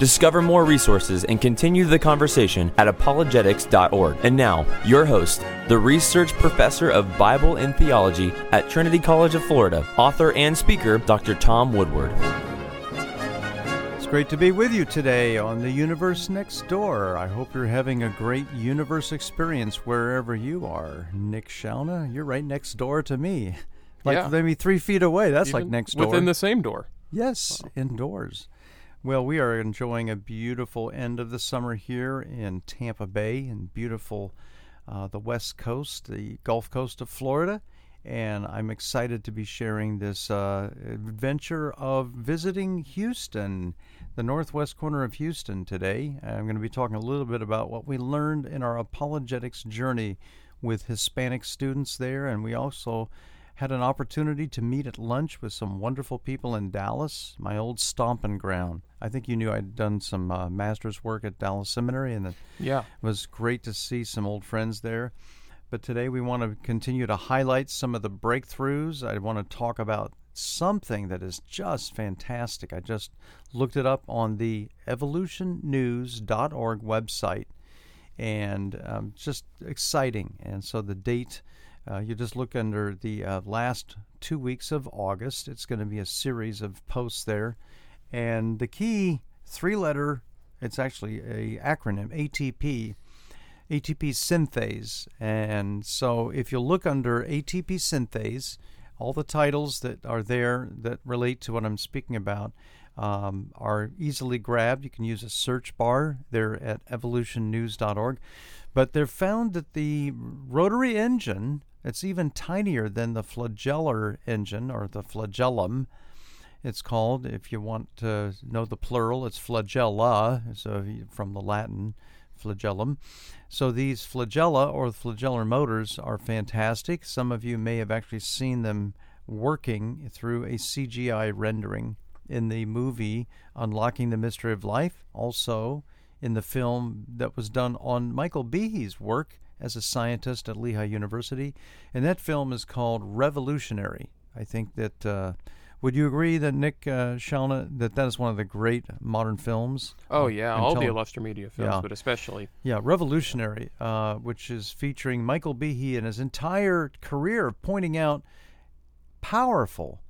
Discover more resources and continue the conversation at apologetics.org. And now, your host, the research professor of Bible and theology at Trinity College of Florida, author and speaker, Dr. Tom Woodward. It's great to be with you today on the Universe Next Door. I hope you're having a great universe experience wherever you are. Nick Shauna, you're right next door to me. Like Yeah. maybe three feet away. That's like next door. Within the same door. Yes, indoors. Well, we are enjoying a beautiful end of the summer here in Tampa Bay and beautiful uh, the west coast, the Gulf Coast of Florida. And I'm excited to be sharing this uh, adventure of visiting Houston, the northwest corner of Houston today. I'm going to be talking a little bit about what we learned in our apologetics journey with Hispanic students there. And we also had an opportunity to meet at lunch with some wonderful people in Dallas, my old stomping ground. I think you knew I'd done some uh, master's work at Dallas Seminary, and it Yeah. was great to see some old friends there. But today we want to continue to highlight some of the breakthroughs. I want to talk about something that is just fantastic. I just looked it up on the evolutionnews.org website and um, just exciting. And so the date, uh, you just look under the uh, last two weeks of August. It's going to be a series of posts there, and the key three-letter. It's actually a acronym ATP. ATP synthase. And so if you look under ATP synthase, all the titles that are there that relate to what I'm speaking about um, are easily grabbed. You can use a search bar there at evolutionnews.org. But they're found that the rotary engine, it's even tinier than the flagellar engine or the flagellum. It's called, if you want to know the plural, it's flagella, so from the Latin flagellum. So these flagella or flagellar motors are fantastic. Some of you may have actually seen them working through a CGI rendering in the movie Unlocking the Mystery of Life, also in the film that was done on Michael Behe's work as a scientist at Lehigh University. And that film is called Revolutionary. I think that. Uh, would you agree that Nick uh, Shauna that that is one of the great modern films? Oh, yeah. And All the tell- Illustre Media films, Yeah. but especially. Yeah, Revolutionary, uh, which is featuring Michael Behe and his entire career of pointing out powerful,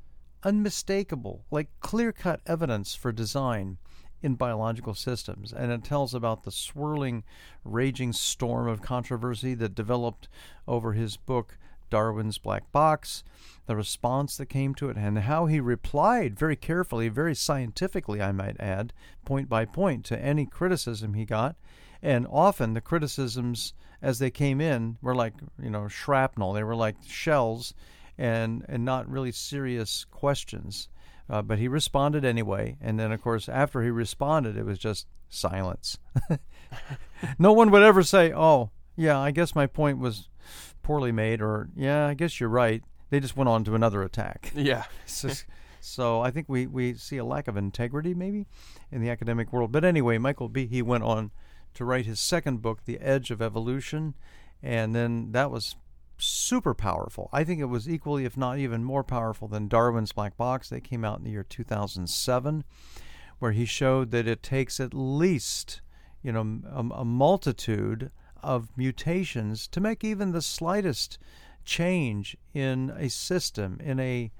unmistakable, like clear cut evidence for design in biological systems. And it tells about the swirling, raging storm of controversy that developed over his book, Darwin's Black Box, the response that came to it, and how he replied very carefully, very scientifically, I might add, point by point, to any criticism he got. And often the criticisms, as they came in, were like, you know, shrapnel. They were like shells and, and not really serious questions. Uh, but he responded anyway. And then, of course, after he responded, it was just silence. no one would ever say, oh, yeah, I guess my point was poorly made, or yeah, I guess you're right. They just went on to another attack. Yeah. So, so I think we, we see a lack of integrity maybe in the academic world. But anyway, Michael Behe went on to write his second book, The Edge of Evolution, and then that was super powerful. I think it was equally, if not even more powerful than Darwin's Black Box. They came out in the year 2007, where he showed that it takes at least you know a, a multitude of mutations to make even the slightest change in a system, in a,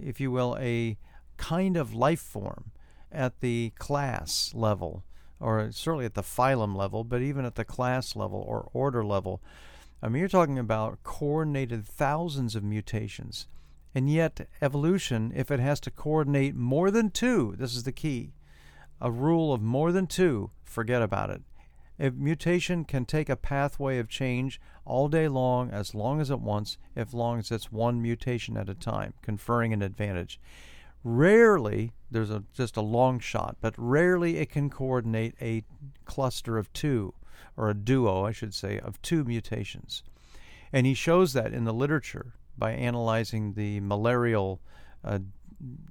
if you will, a kind of life form at the class level, or certainly at the phylum level, but even at the class level or order level. I mean, you're talking about coordinated thousands of mutations. And yet, evolution, if it has to coordinate more than two, this is the key a rule of more than two, forget about it. A mutation can take a pathway of change all day long, as long as it wants, as long as it's one mutation at a time, conferring an advantage. Rarely, there's a, just a long shot, but rarely it can coordinate a cluster of two, or a duo, I should say, of two mutations. And he shows that in the literature by analyzing the malarial, uh,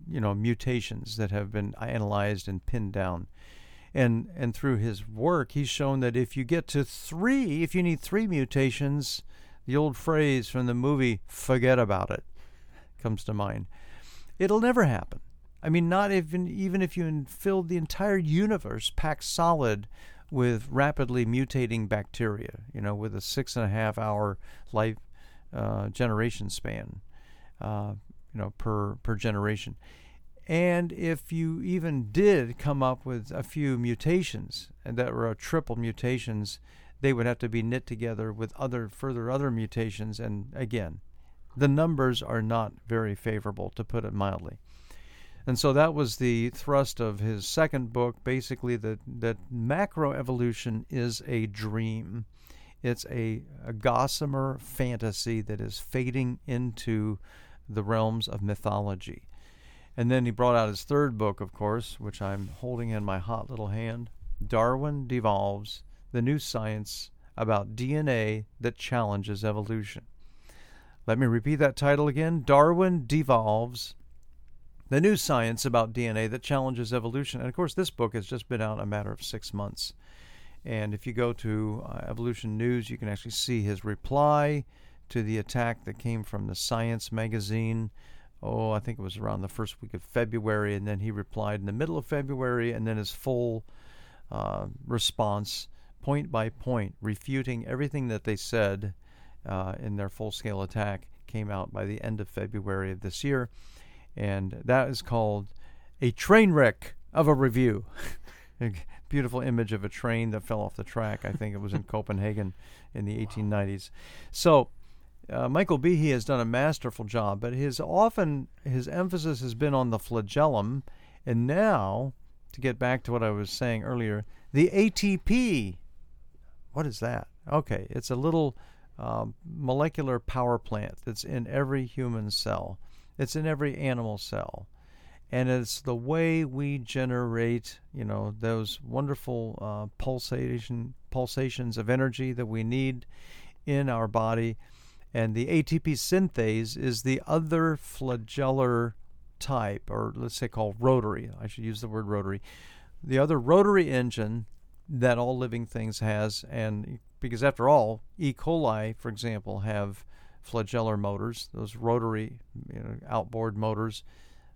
you know, mutations that have been analyzed and pinned down. And, and through his work, he's shown that if you get to three, if you need three mutations, the old phrase from the movie, forget about it, comes to mind. It'll never happen. I mean, not even even if you filled the entire universe packed solid with rapidly mutating bacteria, you know, with a six and a half hour life uh, generation span, uh, you know, per per generation. And if you even did come up with a few mutations, and that were triple mutations, they would have to be knit together with other further other mutations. And again, the numbers are not very favorable, to put it mildly. And so that was the thrust of his second book, basically that, that macroevolution is a dream. It's a, a gossamer fantasy that is fading into the realms of mythology. And then he brought out his third book, of course, which I'm holding in my hot little hand Darwin Devolves The New Science About DNA That Challenges Evolution. Let me repeat that title again Darwin Devolves the new science about DNA that challenges evolution. And of course, this book has just been out a matter of six months. And if you go to uh, Evolution News, you can actually see his reply to the attack that came from the Science magazine. Oh, I think it was around the first week of February. And then he replied in the middle of February, and then his full uh, response, point by point, refuting everything that they said uh, in their full scale attack, came out by the end of February of this year and that is called a train wreck of a review. a beautiful image of a train that fell off the track. I think it was in Copenhagen in the 1890s. So. Uh, Michael Behe has done a masterful job, but his often his emphasis has been on the flagellum, and now to get back to what I was saying earlier, the ATP. What is that? Okay, it's a little uh, molecular power plant that's in every human cell. It's in every animal cell. And it's the way we generate, you know, those wonderful uh, pulsation pulsations of energy that we need in our body. And the ATP synthase is the other flagellar type, or let's say called rotary. I should use the word rotary. The other rotary engine that all living things has, and because after all, E. coli, for example, have flagellar motors, those rotary you know, outboard motors,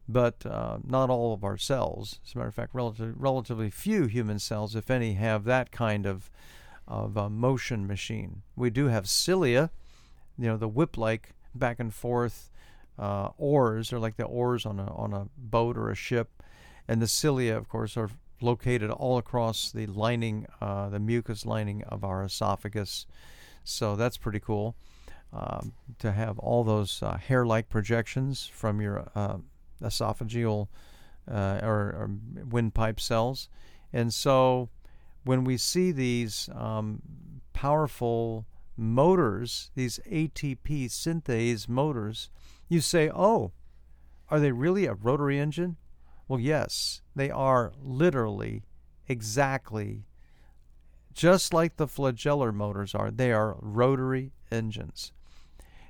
but uh, not all of our cells. As a matter of fact, relative, relatively few human cells, if any, have that kind of of a motion machine. We do have cilia, you know, the whip-like back and forth uh, oars. They're like the oars on a on a boat or a ship, and the cilia, of course, are located all across the lining, uh, the mucous lining of our esophagus. So that's pretty cool um, to have all those uh, hair-like projections from your uh, esophageal uh, or, or, windpipe cells. And so when we see these um, powerful motors, these ATP synthase motors, you say, oh, are they really a rotary engine? Well, yes, they are literally exactly just like the flagellar motors are. They are rotary engines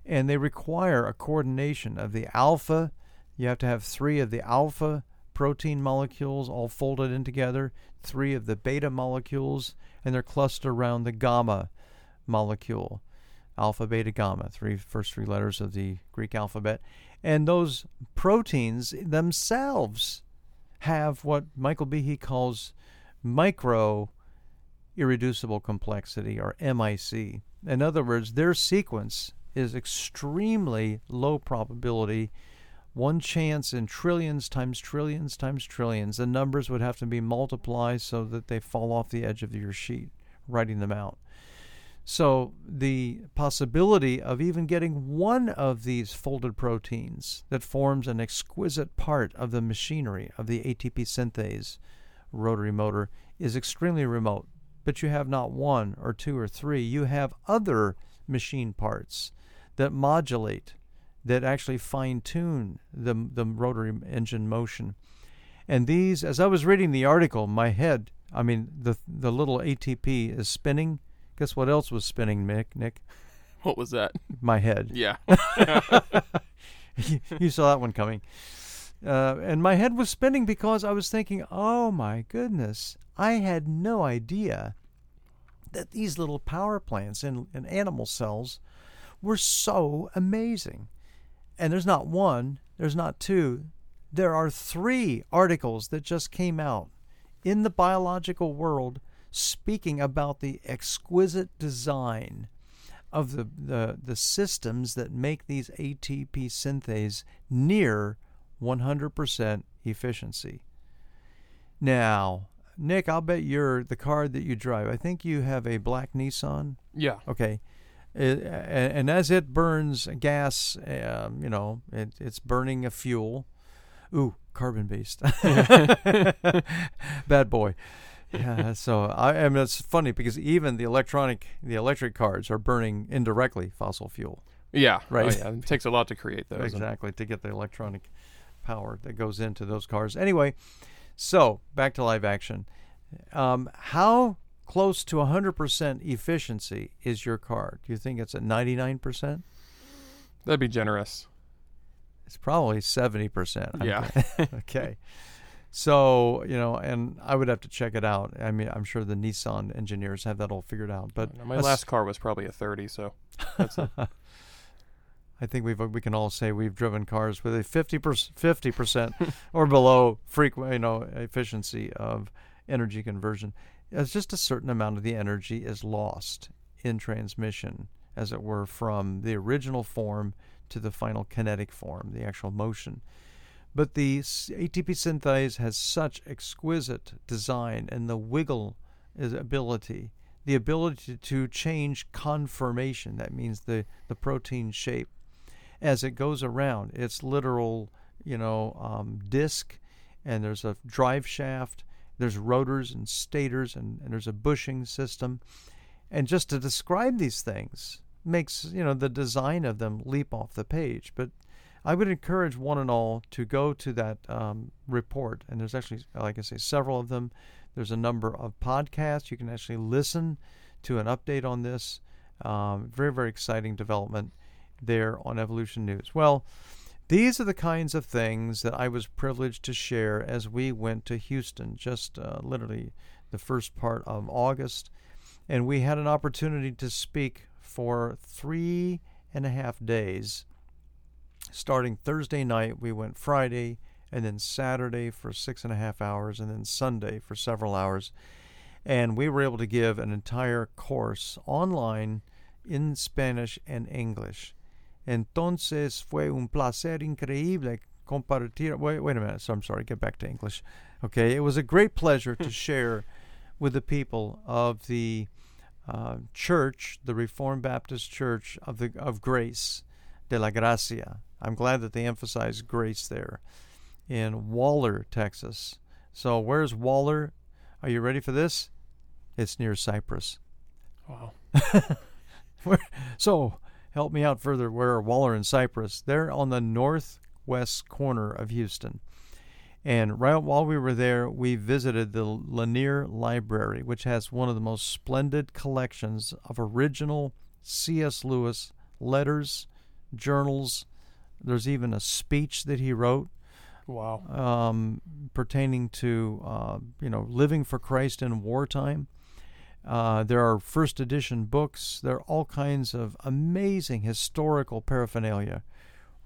and they require a coordination of the alpha. You have to have three of the alpha protein molecules all folded in together, three of the beta molecules, and they're clustered around the gamma molecule. Alpha, beta, gamma, three first three letters of the Greek alphabet. And those proteins themselves have what Michael Behe calls micro irreducible complexity, or MIC. In other words, their sequence is extremely low probability. One chance in trillions times trillions times trillions. The numbers would have to be multiplied so that they fall off the edge of your sheet, writing them out. So the possibility of even getting one of these folded proteins that forms an exquisite part of the machinery of the ATP synthase rotary motor is extremely remote. But you have not one or two or three, you have other machine parts that modulate, that actually fine tune the, the rotary engine motion. And these, as I was reading the article, my head, I mean, the, the little ATP is spinning. Guess what else was spinning, Nick? Nick? What was that? My head. Yeah. you saw that one coming. Uh, and my head was spinning because I was thinking, oh my goodness, I had no idea that these little power plants in, in animal cells were so amazing. And there's not one, there's not two, there are three articles that just came out in the biological world speaking about the exquisite design of the, the, the systems that make these ATP synthase near 100% efficiency. Now, Nick, I'll bet you're the car that you drive. I think you have a black Nissan. Yeah. Okay. It, and as it burns gas, um, you know, it, it's burning a fuel. Ooh, carbon based. Bad boy. Yeah, so I, I mean it's funny because even the electronic, the electric cars are burning indirectly fossil fuel. Yeah. Right. Oh, yeah. It takes a lot to create those. Exactly to get the electronic power that goes into those cars. Anyway, so back to live action. Um, how close to 100% efficiency is your car? Do you think it's at 99%? That'd be generous. It's probably 70%. Yeah. okay. So, you know, and I would have to check it out. I mean, I'm sure the Nissan engineers have that all figured out. But my last car was probably a 30, so that's a, I think we've we can all say we've driven cars with a 50 percent or below frequent, you know, efficiency of energy conversion. It's just a certain amount of the energy is lost in transmission, as it were, from the original form to the final kinetic form, the actual motion. But the ATP synthase has such exquisite design and the wiggle ability, the ability to change conformation. That means the, the protein shape as it goes around. Its literal, you know, um, disc, and there's a drive shaft. There's rotors and stators, and, and there's a bushing system. And just to describe these things makes you know the design of them leap off the page. But I would encourage one and all to go to that um, report. And there's actually, like I say, several of them. There's a number of podcasts you can actually listen to an update on this. Um, very very exciting development there on Evolution News. Well, these are the kinds of things that I was privileged to share as we went to Houston, just uh, literally the first part of August. And we had an opportunity to speak for three and a half days. Starting Thursday night, we went Friday, and then Saturday for six and a half hours, and then Sunday for several hours. And we were able to give an entire course online in Spanish and English. Entonces fue un placer increíble compartir. Wait, wait a minute. So I'm sorry. Get back to English. Okay. It was a great pleasure to share with the people of the uh, church, the Reformed Baptist Church of the of Grace, de la Gracia. I'm glad that they emphasize grace there in Waller, Texas. So where's Waller? Are you ready for this? It's near Cypress. wow. So help me out further. Where are Waller and Cypress? They're on the northwest corner of Houston. And right while we were there, we visited the Lanier Library, which has one of the most splendid collections of original C.S. Lewis letters, journals. There's even a speech that he wrote Wow. um, pertaining to uh, you know living for Christ in wartime. Uh, there are first edition books. There are all kinds of amazing historical paraphernalia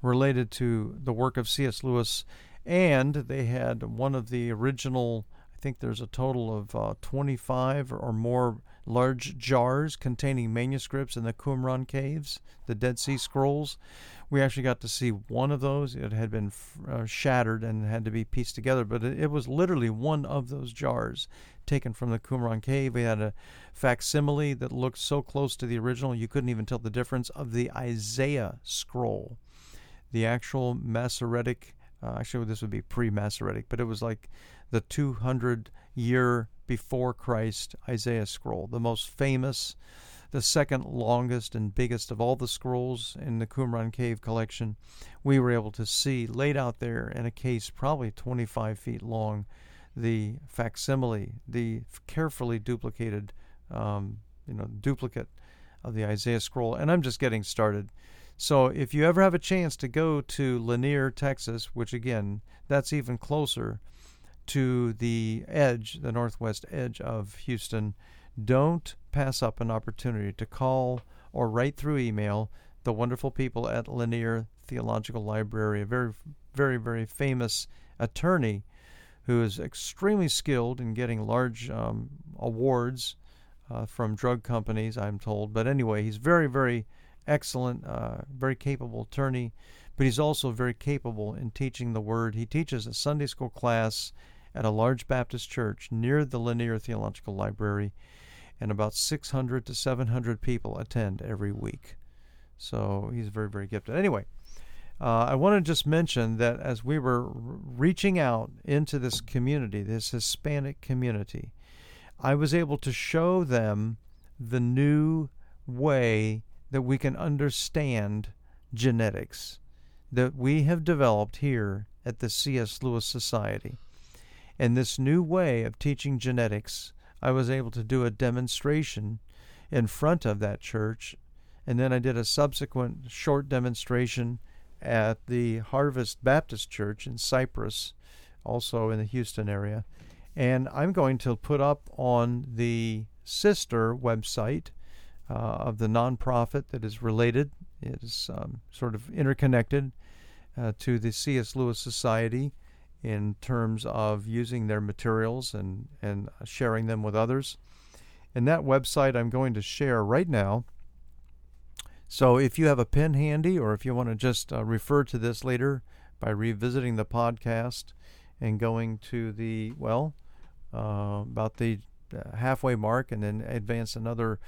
related to the work of C.S. Lewis, and they had one of the original. I think there's a total of uh, 25 or more large jars containing manuscripts in the Qumran caves, the Dead Sea Scrolls. We actually got to see one of those. It had been uh, shattered and had to be pieced together, but it, it was literally one of those jars taken from the Qumran cave. We had a facsimile that looked so close to the original you couldn't even tell the difference of the Isaiah scroll. The actual Masoretic, uh, actually, this would be pre Masoretic, but it was like the 200 year before Christ Isaiah scroll, the most famous, the second longest and biggest of all the scrolls in the Qumran cave collection. We were able to see laid out there in a case probably 25 feet long the facsimile, the carefully duplicated, um, you know, duplicate of the Isaiah Scroll, and I'm just getting started. So if you ever have a chance to go to Lanier, Texas, which again, that's even closer to the edge, the northwest edge of Houston, don't pass up an opportunity to call or write through email the wonderful people at Lanier Theological Library, a very, very, very famous attorney who is extremely skilled in getting large um, awards uh, from drug companies, I'm told. But anyway, he's very, very excellent, uh, very capable attorney, but he's also very capable in teaching the Word. He teaches a Sunday school class at a large Baptist church near the Lanier Theological Library, and about 600 to 700 people attend every week. So he's very, very gifted. Anyway, uh, I want to just mention that as we were reaching out into this community, this Hispanic community, I was able to show them the new way that we can understand genetics that we have developed here at the C.S. Lewis Society. And this new way of teaching genetics, I was able to do a demonstration in front of that church, and then I did a subsequent short demonstration at the Harvest Baptist Church in Cypress, also in the Houston area. And I'm going to put up on the sister website uh, of the nonprofit that is related, is um, sort of interconnected uh, to the C.S. Lewis Society in terms of using their materials and, and sharing them with others. And that website I'm going to share right now. So if you have a pen handy or if you want to just uh, refer to this later by revisiting the podcast and going to the, well, uh, about the uh, halfway mark and then advance another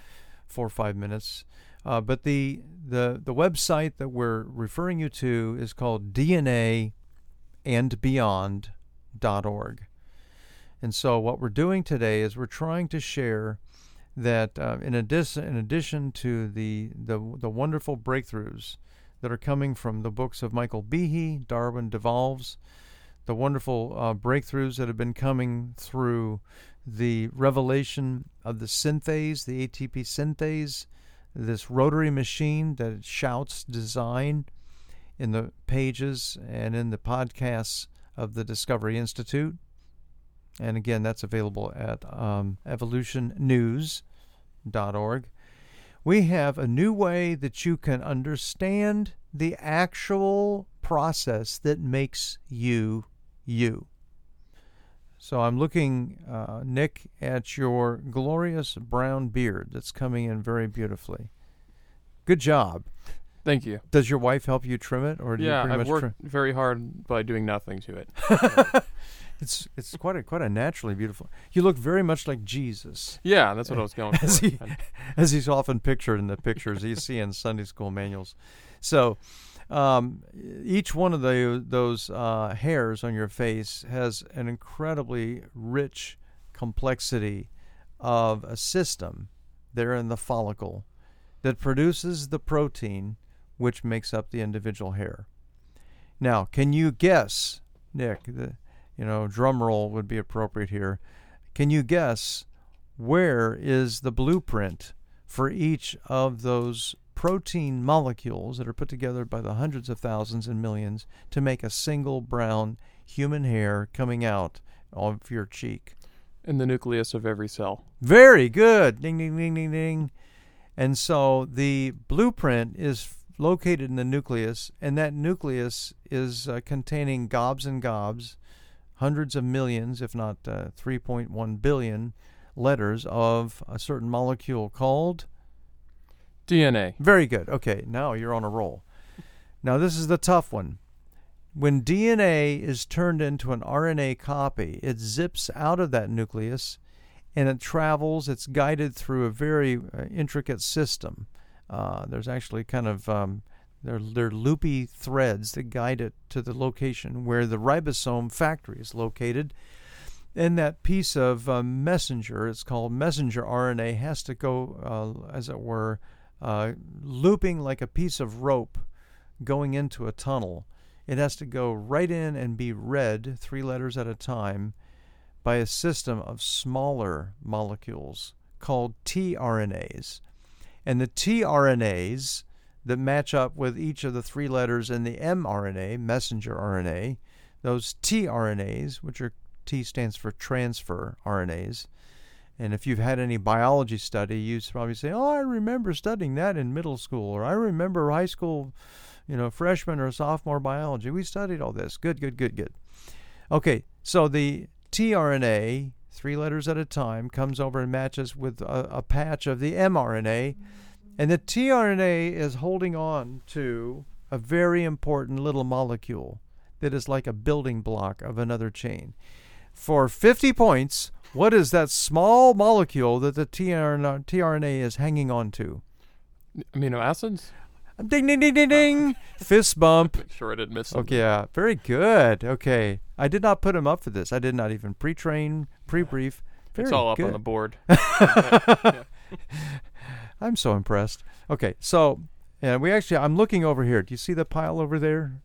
four or five minutes. Uh, but the, the, the website that we're referring you to is called DNA and beyond.org. And so, what we're doing today is we're trying to share that uh, in, addition, in addition to the, the, the wonderful breakthroughs that are coming from the books of Michael Behe, Darwin Devolves, the wonderful uh, breakthroughs that have been coming through the revelation of the synthase, the ATP synthase, this rotary machine that shouts design in the pages and in the podcasts of the Discovery Institute. And again, that's available at um, evolutionnews.org. We have a new way that you can understand the actual process that makes you you. So I'm looking, uh, Nick, at your glorious brown beard that's coming in very beautifully. Good job. Thank you. Does your wife help you trim it, or do yeah, you pretty I've much worked trim? very hard by doing nothing to it. It's it's quite a quite a naturally beautiful. You look very much like Jesus, Yeah, that's what I was going as for. he as he's often pictured in the pictures you see in Sunday school manuals. So, um, each one of the, those uh, hairs on your face has an incredibly rich complexity of a system there in the follicle that produces the protein which makes up the individual hair. Now, can you guess, Nick? The, you know, drum roll would be appropriate here. Can you guess where is the blueprint for each of those protein molecules that are put together by the hundreds of thousands and millions to make a single brown human hair coming out of your cheek? In the nucleus of every cell. Very good. Ding, ding, ding, ding, ding. And so the blueprint is located in the nucleus, and that nucleus is uh, containing gobs and gobs, hundreds of millions, if not uh, 3.1 billion letters of a certain molecule called. DNA. Very good. Okay, now you're on a roll. Now, this is the tough one. When DNA is turned into an RNA copy, it zips out of that nucleus and it travels, it's guided through a very uh, intricate system. Uh, there's actually kind of um, they're, they're loopy threads that guide it to the location where the ribosome factory is located. And that piece of uh, messenger, it's called messenger RNA, has to go, uh, as it were, uh, looping like a piece of rope going into a tunnel. It has to go right in and be read, three letters at a time, by a system of smaller molecules called tRNAs. And the tRNAs that match up with each of the three letters in the mRNA, messenger RNA, those tRNAs, which are T stands for transfer RNAs. And if you've had any biology study, you probably say, "Oh, I remember studying that in middle school," or "I remember high school, you know, freshman or sophomore biology. We studied all this." Good, good, good, good. Okay, so the tRNA, three letters at a time, comes over and matches with a, a patch of the mRNA, and the tRNA is holding on to a very important little molecule that is like a building block of another chain. For 50 points, what is that small molecule that the tRNA, tRNA is hanging on to? Amino acids? Ding, ding, ding, ding, ding. Fist bump. Sure I didn't miss something. Okay, yeah, very good. Okay, I did not put him up for this. I did not even pre-train, pre-brief. Very It's all up good. on the board. I'm so impressed. Okay, so and we actually, I'm looking over here. Do you see the pile over there?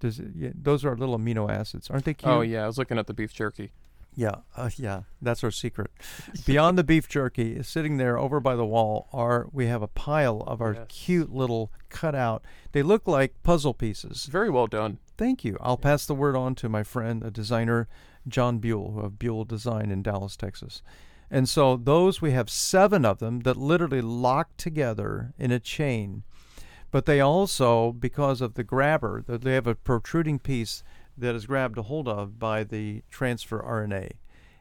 Does it, yeah, those are little amino acids, aren't they cute? Oh yeah, I was looking at the beef jerky. Yeah, uh, yeah, that's our secret. Beyond the beef jerky, sitting there over by the wall, are we have a pile of our Yes. cute little cutout. They look like puzzle pieces. Very well done. Thank you. I'll pass the word on to my friend, a designer, John Buell, of Buell Design in Dallas, Texas. And so those we have seven of them that literally lock together in a chain. But they also, because of the grabber, they have a protruding piece that is grabbed a hold of by the transfer RNA.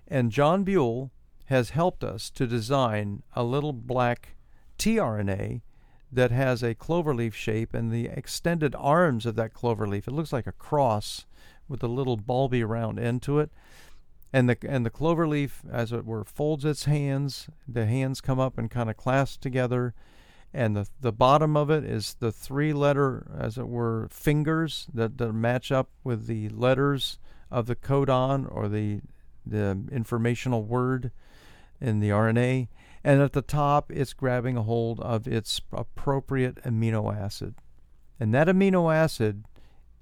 And John Buell has helped us to design a little black tRNA that has a cloverleaf shape and the extended arms of that cloverleaf. It looks like a cross with a little bulby round end to it. And the and the cloverleaf, as it were, folds its hands. The hands come up and kind of clasp together, and the the bottom of it is the three letter, as it were, fingers that, that match up with the letters of the codon or the the informational word in the RNA. And at the top, it's grabbing a hold of its appropriate amino acid. And that amino acid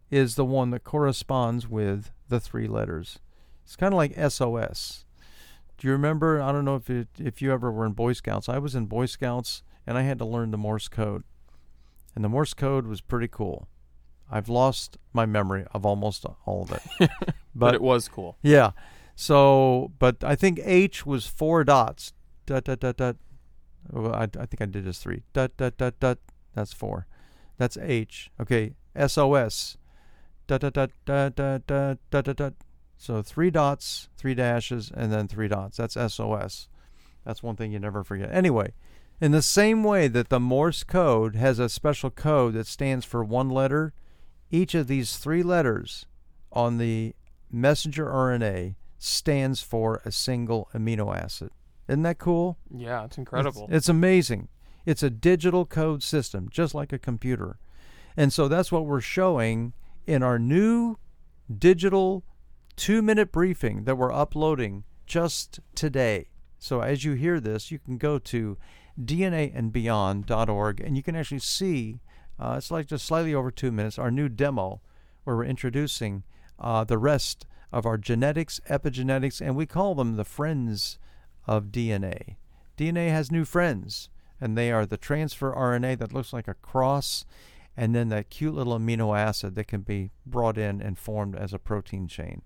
is the one that corresponds with the three letters. It's kind of like SOS. Do you remember? I don't know if it, if you ever were in Boy Scouts. I was in Boy Scouts and I had to learn the Morse code. And the Morse code was pretty cool. I've lost my memory of almost all of it. But, it was cool. Yeah. So, but I think H was four dots. Dot dot dot dot. Well, I, I think I did as three. Dot dot dot dot. That's four. That's H. Okay. SOS. Dot dot dot dot dot dot dot. dot. So three dots, three dashes, and then three dots. That's SOS. That's one thing you never forget. Anyway, in the same way that the Morse code has a special code that stands for one letter, each of these three letters on the messenger RNA stands for a single amino acid. Isn't that cool? Yeah, it's incredible. It's, it's amazing. It's a digital code system, just like a computer. And so that's what we're showing in our new digital two minute briefing that we're uploading just today. So as you hear this, you can go to dnaandbeyond.org and you can actually see, uh, it's like just slightly over two minutes, our new demo where we're introducing uh, the rest of our genetics, epigenetics, and we call them the friends of DNA. DNA has new friends, and they are the transfer RNA that looks like a cross, and then that cute little amino acid that can be brought in and formed as a protein chain.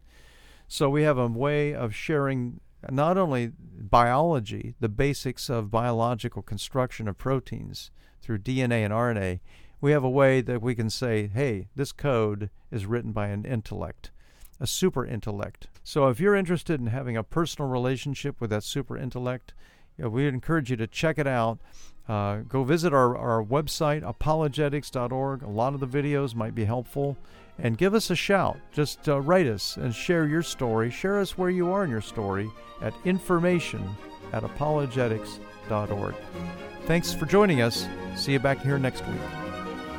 So we have a way of sharing not only biology, the basics of biological construction of proteins through DNA and RNA, we have a way that we can say, hey, this code is written by an intellect, a super intellect. So if you're interested in having a personal relationship with that super intellect, we encourage you to check it out. Uh, go visit our, our website, apologetics.org. A lot of the videos might be helpful. And give us a shout. Just uh, write us and share your story. Share us where you are in your story at information at apologetics.org. Thanks for joining us. See you back here next week.